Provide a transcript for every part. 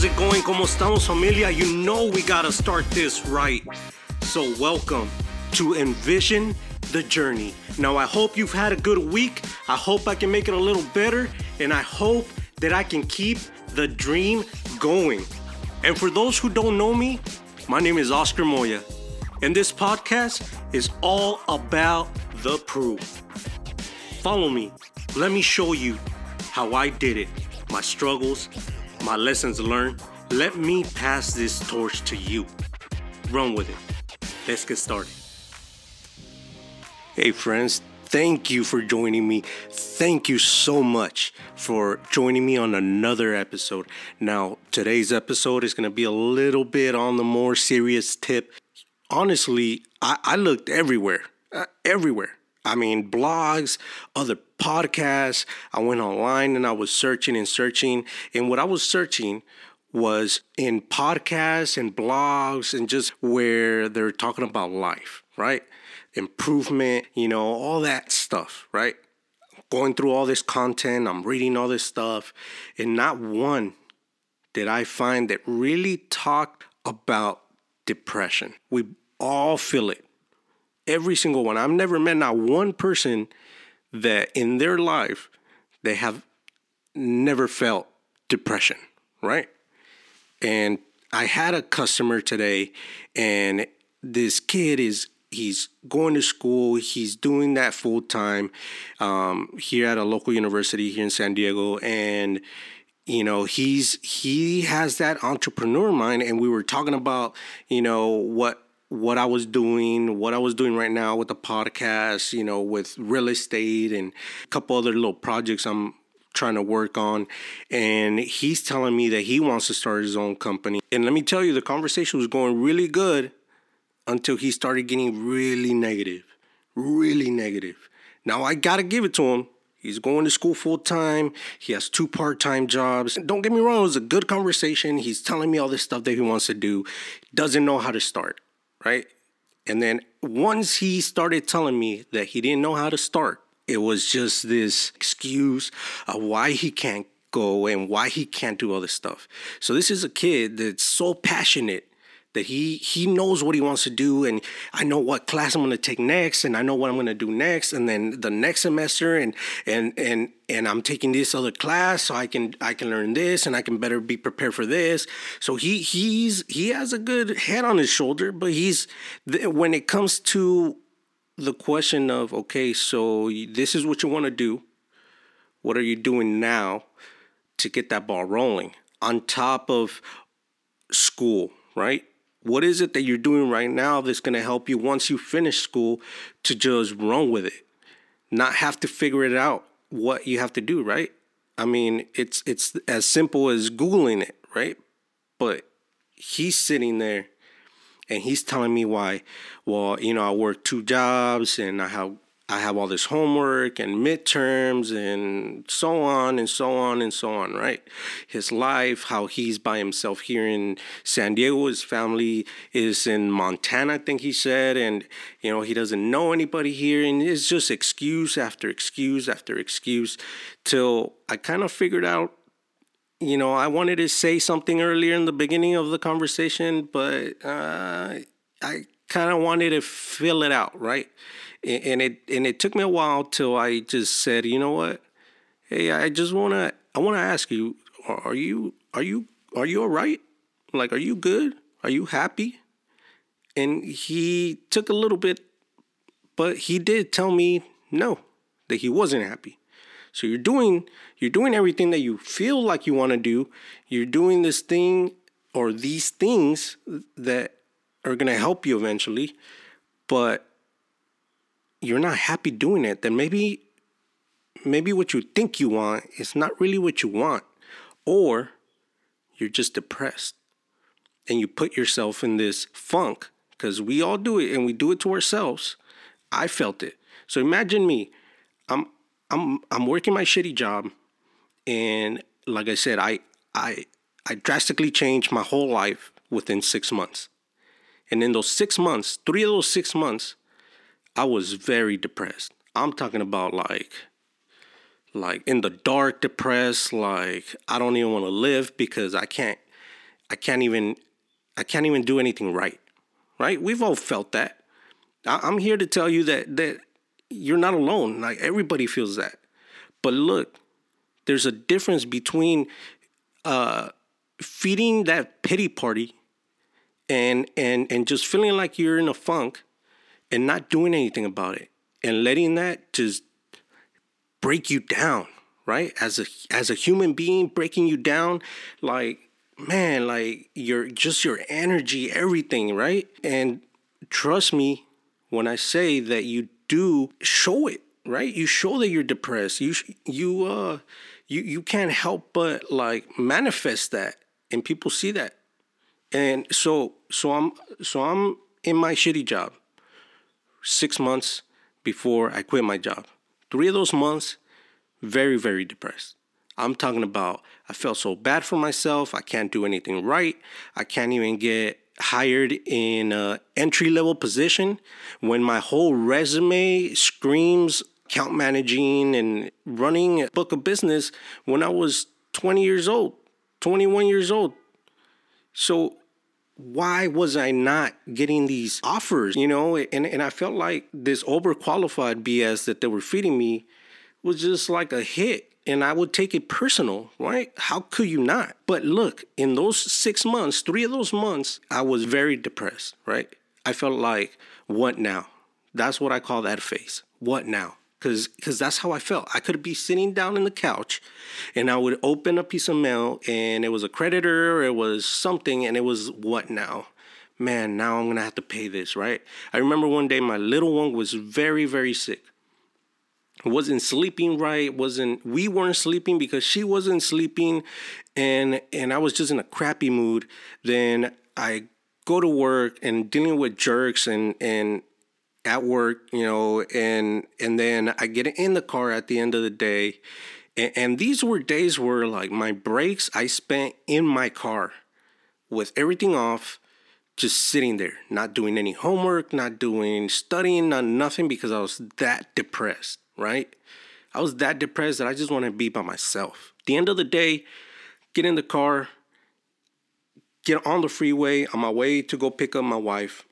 How's it going? ¿Cómo estamos, familia? You know we gotta start this right. So, welcome to Mvision the Journey. Now, I hope you've had a good week. I hope I can make it a little better, and I hope that I can keep the dream going. And for those who don't know me, my name is Oscar Moya, and this podcast is all about the proof. Follow me. Let me show you how I did it, my struggles, my lessons learned. Let me pass this torch to you. Run with it. Let's get started. Hey, friends, thank you for joining me. Thank you so much for joining me on another episode. Now, today's episode is going to be a little bit on the more serious tip. Honestly, I, I looked everywhere, uh, everywhere. I mean, blogs, other podcasts. I went online and I was searching and searching. And what I was searching was in podcasts and blogs and just where they're talking about life, right? Improvement, you know, all that stuff, right? Going through all this content, I'm reading all this stuff, and not one did I find that really talked about depression. We all feel it every single one. I've never met not one person that in their life they have never felt depression, right? And I had a customer today, and this kid is he's going to school. He's doing that full time um, here at a local university here in San Diego, and you know he's he has that entrepreneur mind. And we were talking about you know what what I was doing, what I was doing right now with the podcast, you know, with real estate and a couple other little projects I'm trying to work on. And he's telling me that he wants to start his own company. And let me tell you, the conversation was going really good until he started getting really negative, really negative. Now I got to give it to him. He's going to school full time. He has two part time jobs. Don't get me wrong, it was a good conversation. He's telling me all this stuff that he wants to do, doesn't know how to start right? And then once he started telling me that he didn't know how to start, it was just this excuse of why he can't go and why he can't do all this stuff. So this is a kid that's so passionate that he he knows what he wants to do and I know what class I'm going to take next and I know what I'm going to do next and then the next semester and and and and I'm taking this other class so I can I can learn this and I can better be prepared for this. So he he's he has a good head on his shoulder, but he's when it comes to the question of okay, so this is what you want to do. What are you doing now to get that ball rolling on top of school, right? What is it that you're doing right now that's going to help you once you finish school to just run with it? Not have to figure it out what you have to do, right? I mean, it's it's as simple as googling it, right? But he's sitting there and he's telling me why well, you know, I work two jobs and I have I have all this homework and midterms and so on and so on and so on, right? His life, how he's by himself here in San Diego. His family is in Montana, I think he said. And, you know, he doesn't know anybody here. And it's just excuse after excuse after excuse till I kind of figured out you know, I wanted to say something earlier in the beginning of the conversation, but uh, I kind of wanted to fill it out, right? And it and it took me a while till I just said, you know what? Hey, I just wanna I wanna ask you, are you are you are you all right? Like, are you good? Are you happy? And he took a little bit, but he did tell me no, that he wasn't happy. So you're doing you're doing everything that you feel like you want to do. You're doing this thing or these things that are going to help you eventually, but you're not happy doing it, then maybe maybe what you think you want is not really what you want or you're just depressed and you put yourself in this funk because we all do it and we do it to ourselves. I felt it. So imagine me. I'm i'm i'm working my shitty job and like i said i i i drastically changed my whole life within six months. And in those six months three of those six months I was very depressed. I'm talking about like like in the dark depressed, like I don't even want to live because I can't I can't even I can't even do anything right. Right? We've all felt that. I'm here to tell you that that you're not alone. Like everybody feels that. But look, there's a difference between uh, feeding that pity party and and and just feeling like you're in a funk and not doing anything about it and letting that just break you down, right? As a as a human being breaking you down like man, like your just your energy, everything, right? And trust me when I say that you do show it, right? You show that you're depressed. You you uh you you can't help but like manifest that and people see that. And so so I'm so I'm in my shitty job. 6 months before I quit my job. 3 of those months very very depressed. I'm talking about I felt so bad for myself. I can't do anything right. I can't even get hired in a entry level position when my whole resume screams account managing and running a book of business when I was 20 years old, 21 years old. So why was I not getting these offers, you know? And and I felt like this overqualified BS that they were feeding me was just like a hit and I would take it personal, right? How could you not? But look, in those six months, three of those months, I was very depressed, right? I felt like, what now? That's what I call that face. What now? Cause, cause that's how I felt. I could be sitting down in the couch, and I would open a piece of mail, and it was a creditor, or it was something, and it was what now? Man, now I'm gonna have to pay this, right? I remember one day my little one was very, very sick wasn't sleeping right wasn't we weren't sleeping because she wasn't sleeping and and i was just in a crappy mood then i go to work and dealing with jerks and and at work you know and and then i get in the car at the end of the day and, and these were days where like my breaks i spent in my car with everything off just sitting there, not doing any homework, not doing studying, not nothing because I was that depressed right? I was that depressed that I just wanted to be by myself. The end of the day, get in the car, get on the freeway on my way to go pick up my wife.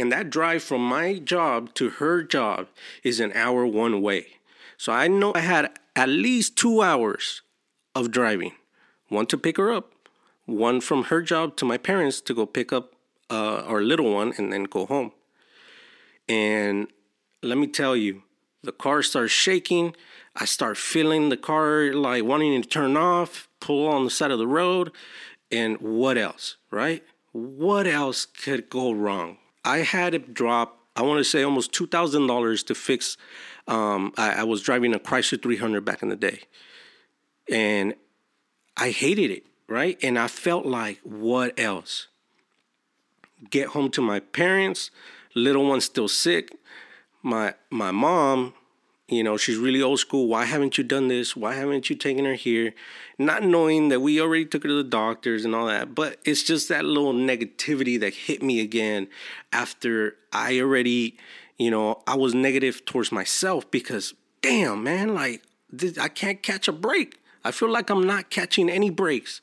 And that drive from my job to her job is an hour one way. So I know I had at least two hours of driving one to pick her up, one from her job to my parents to go pick up uh, our little one and then go home. And let me tell you, the car starts shaking. I start feeling the car like wanting to turn off, pull on the side of the road. And what else, right? What else could go wrong? I had it drop, I want to say almost $2,000 to fix. Um, I, I was driving a Chrysler 300 back in the day. And I hated it, right? And I felt like, what else? Get home to my parents, little one still sick my my mom you know she's really old school. Why haven't you done this? Why haven't you taken her here? Not knowing that we already took her to the doctors and all that but it's just that little negativity that hit me again after i already you know i was negative towards myself because damn man like this, i can't catch a break. I feel like i'm not catching any breaks.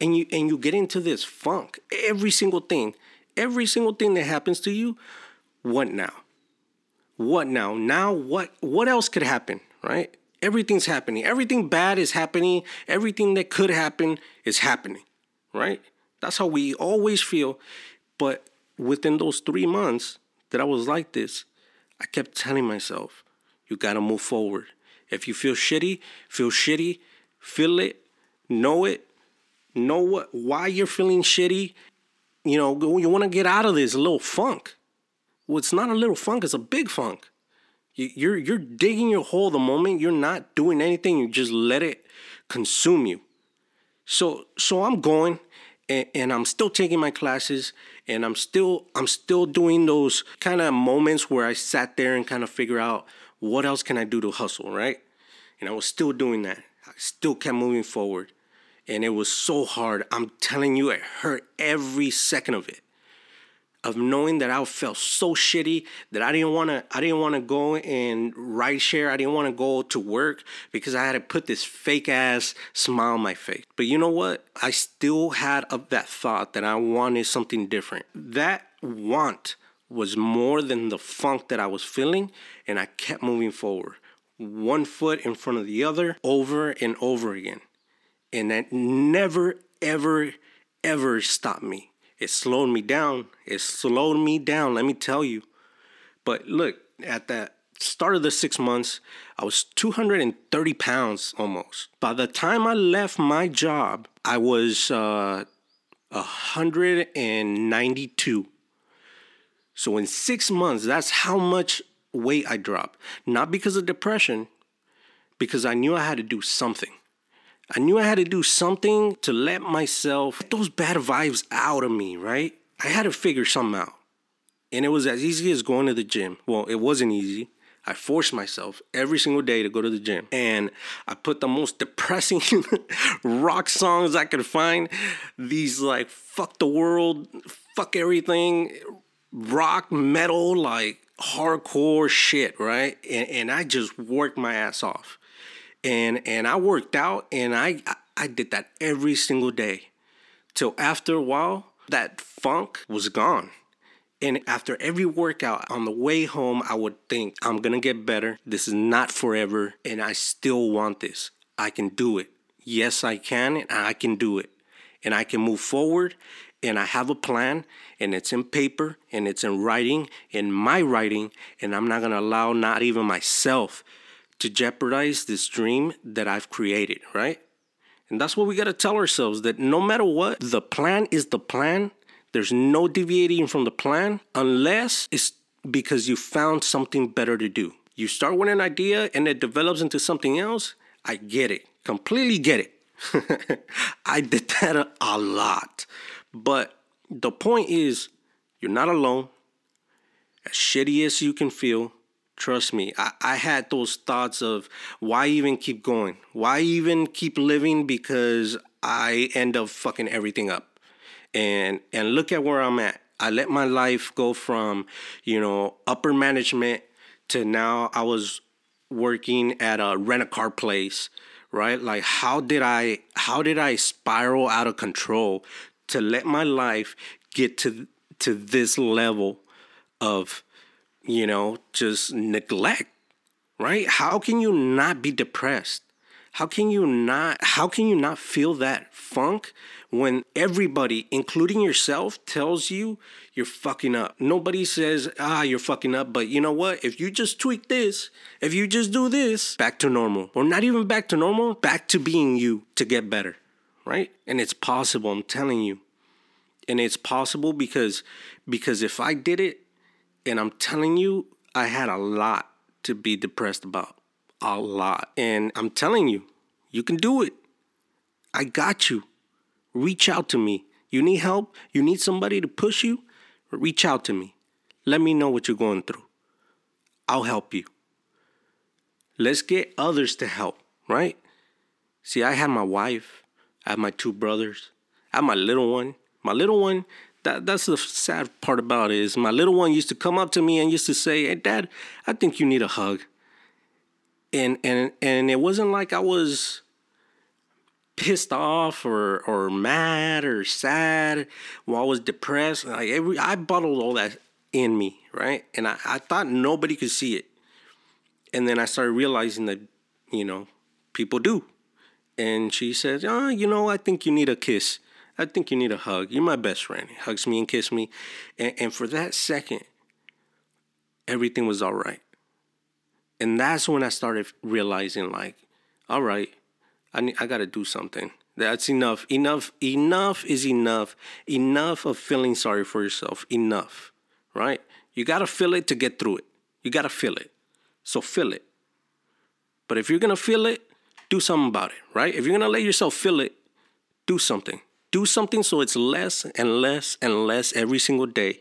And you and you get into this funk. Every single thing every single thing that happens to you what now what now? Now what what else could happen, right? Everything's happening. Everything bad is happening. Everything that could happen is happening, right? That's how we always feel. But within those 3 months that I was like this, I kept telling myself, you got to move forward. If you feel shitty, feel shitty, feel it, know it, know what why you're feeling shitty. You know, you want to get out of this little funk well, it's not a little funk, it's a big funk. You're, you're digging your hole the moment you're not doing anything, you just let it consume you. So, so I'm going and, and I'm still taking my classes and I'm still I'm still doing those kind of moments where I sat there and kind of figure out what else can I do to hustle, right? And I was still doing that. I still kept moving forward. And it was so hard. I'm telling you, it hurt every second of it of knowing that I felt so shitty that I didn't want to I didn't want to go and ride share. I didn't want to go to work because I had to put this fake ass smile on my face. But you know what? I still had of that thought that I wanted something different. That want was more than the funk that I was feeling and I kept moving forward. One foot in front of the other over and over again. And that never ever ever stopped me. It slowed me down. It slowed me down, let me tell you. But look, at the start of the six months, I was 230 pounds almost. By the time I left my job, I was uh, 192. So in six months, that's how much weight I dropped. Not because of depression, because I knew I had to do something. I knew I had to do something to let myself get those bad vibes out of me, right? I had to figure something out. And it was as easy as going to the gym. Well, it wasn't easy. I forced myself every single day to go to the gym. And I put the most depressing rock songs I could find. These like fuck the world, fuck everything, rock, metal, like hardcore shit, right? And, and I just worked my ass off and and I worked out and I I did that every single day till after a while that funk was gone. And after every workout on the way home, I would think, I'm gonna get better. This is not forever, and I still want this. I can do it. Yes, I can, and I can do it. And I can move forward, and I have a plan, and it's in paper, and it's in writing, in my writing, and I'm not gonna allow not even myself to jeopardize this dream that I've created, right? And that's what we got to tell ourselves that no matter what, the plan is the plan. There's no deviating from the plan unless it's because you found something better to do. You start with an idea and it develops into something else. I get it. Completely get it. I did that a, a lot. But the point is, you're not alone. As shitty as you can feel, Trust me, I, I had those thoughts of why even keep going? Why even keep living? Because I end up fucking everything up. And and look at where I'm at. I let my life go from, you know, upper management to now I was working at a rent a car place, right? Like how did I how did I spiral out of control to let my life get to to this level of you know, just neglect, right? How can you not be depressed? How can you not how can you not feel that funk when everybody, including yourself, tells you you're fucking up? Nobody says, ah, you're fucking up, but you know what? If you just tweak this, if you just do this, back to normal. Or not even back to normal, back to being you to get better. Right? And it's possible, I'm telling you. And it's possible because because if I did it, and I'm telling you, I had a lot to be depressed about. A lot. And I'm telling you, you can do it. I got you. Reach out to me. You need help? You need somebody to push you? Reach out to me. Let me know what you're going through. I'll help you. Let's get others to help, right? See, I had my wife, I have my two brothers, I have my little one. My little one, that that's the sad part about it is my little one used to come up to me and used to say, "Hey, Dad, I think you need a hug." And and and it wasn't like I was pissed off or or mad or sad while I was depressed. Like every I bottled all that in me, right? And I, I thought nobody could see it. And then I started realizing that, you know, people do. And she said, Oh, you know, I think you need a kiss. I think you need a hug. You're my best friend. He hugs me and kisses me. And, and for that second, everything was all right. And that's when I started realizing, like, all right, I, need, I got to do something. That's enough. Enough. Enough is enough. Enough of feeling sorry for yourself. Enough. Right? You got to feel it to get through it. You got to feel it. So feel it. But if you're going to feel it, do something about it, right? If you're going to let yourself feel it, do something do something so it's less and less and less every single day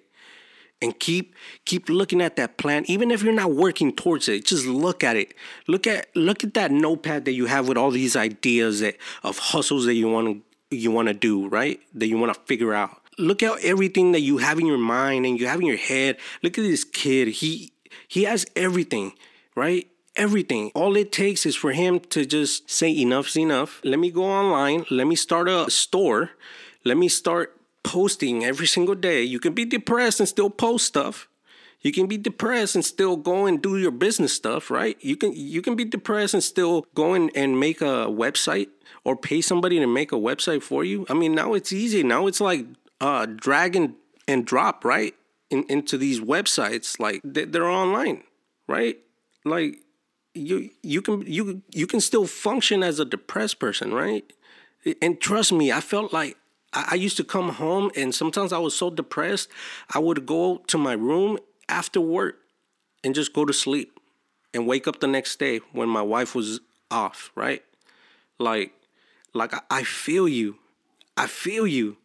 and keep keep looking at that plan even if you're not working towards it just look at it look at look at that notepad that you have with all these ideas that, of hustles that you want to you want to do right that you want to figure out look at everything that you have in your mind and you have in your head. Look at this kid. He he has everything, right? Everything. All it takes is for him to just say enough's enough. Let me go online. Let me start a store. Let me start posting every single day. You can be depressed and still post stuff. You can be depressed and still go and do your business stuff, right? You can you can be depressed and still go and, and make a website or pay somebody to make a website for you. I mean, now it's easy. Now it's like uh, drag and, and drop right in, into these websites. Like they're online, right? Like you you can you you can still function as a depressed person, right? And trust me, I felt like I used to come home and sometimes I was so depressed, I would go to my room after work and just go to sleep and wake up the next day when my wife was off, right? Like like I feel you. I feel you.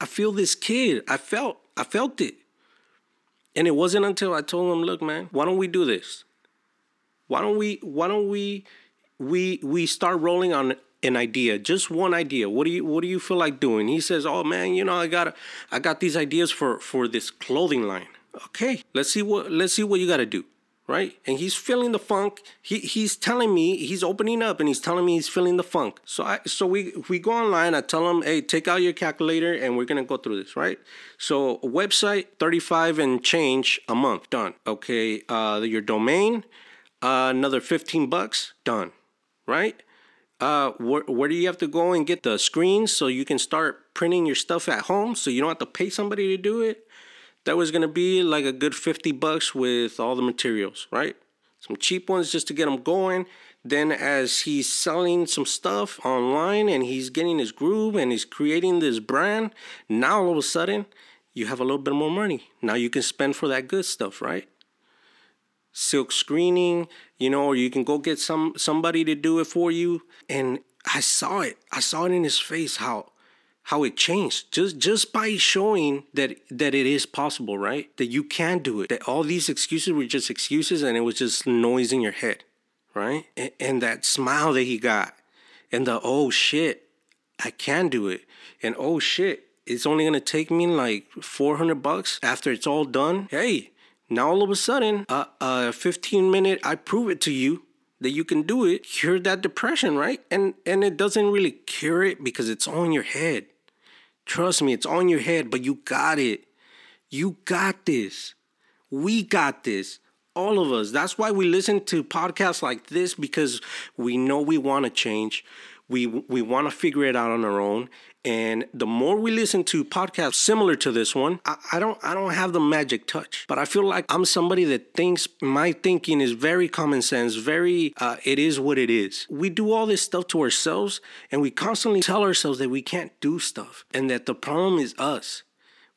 I feel this kid. I felt I felt it. And it wasn't until I told him, "Look, man, why don't we do this? Why don't we why don't we we we start rolling on an idea, just one idea. What do you what do you feel like doing?" He says, "Oh man, you know, I got I got these ideas for for this clothing line." Okay, let's see what let's see what you got to do right? And he's feeling the funk. He he's telling me he's opening up and he's telling me he's feeling the funk. So I so we we go online. I tell him, hey, take out your calculator and we're gonna go through this, right? So website thirty five and change a month done. Okay, uh, your domain uh, another fifteen bucks done, right? Uh, where, where do you have to go and get the screens so you can start printing your stuff at home so you don't have to pay somebody to do it? that was gonna be like a good 50 bucks with all the materials, right? Some cheap ones just to get him going. Then, as he's selling some stuff online and he's getting his groove and he's creating this brand, now all of a sudden you have a little bit more money. Now you can spend for that good stuff, right? Silk screening, you know, or you can go get some somebody to do it for you. And I saw it. I saw it in his face how how it changed. Just just by showing that that it is possible right? That you can do it. That all these excuses were just excuses and it was just noise in your head right? And, and that smile that he got and the oh shit i can do it. And oh shit it's only gonna take me like 400 bucks after it's all done. Hey now all of a sudden a uh, uh, 15 minute i prove it to you that you can do it cure that depression right? And and it doesn't really cure it because it's on your head. Trust me it's on your head but you got it. You got this. We got this. All of us. That's why we listen to podcasts like this because we know we want to change we we want to figure it out on our own. And the more we listen to podcasts similar to this one I, I, don't i don't have the magic touch. But i feel like i'm somebody that thinks my thinking is very common sense very uh, it is what it is. We do all this stuff to ourselves and we constantly tell ourselves that we can't do stuff and that the problem is us.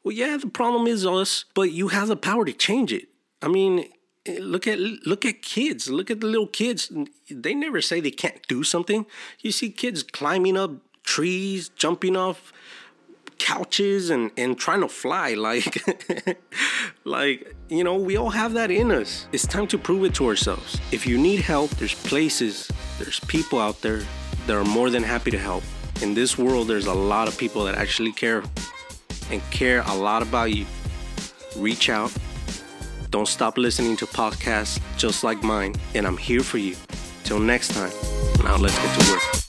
Well yeah the problem is us but you have the power to change it. I mean look at look at kids. Look at the little kids. They never say they can't do something. You see kids climbing up trees jumping off couches and and trying to fly. Like like you know we all have that in us. It's time to prove it to ourselves. If you need help there's places there's people out there that are more than happy to help. In this world there's a lot of people that actually care and care a lot about you. Reach out don't stop listening to podcasts just like mine, and I'm here for you. Till next time, now let's get to work.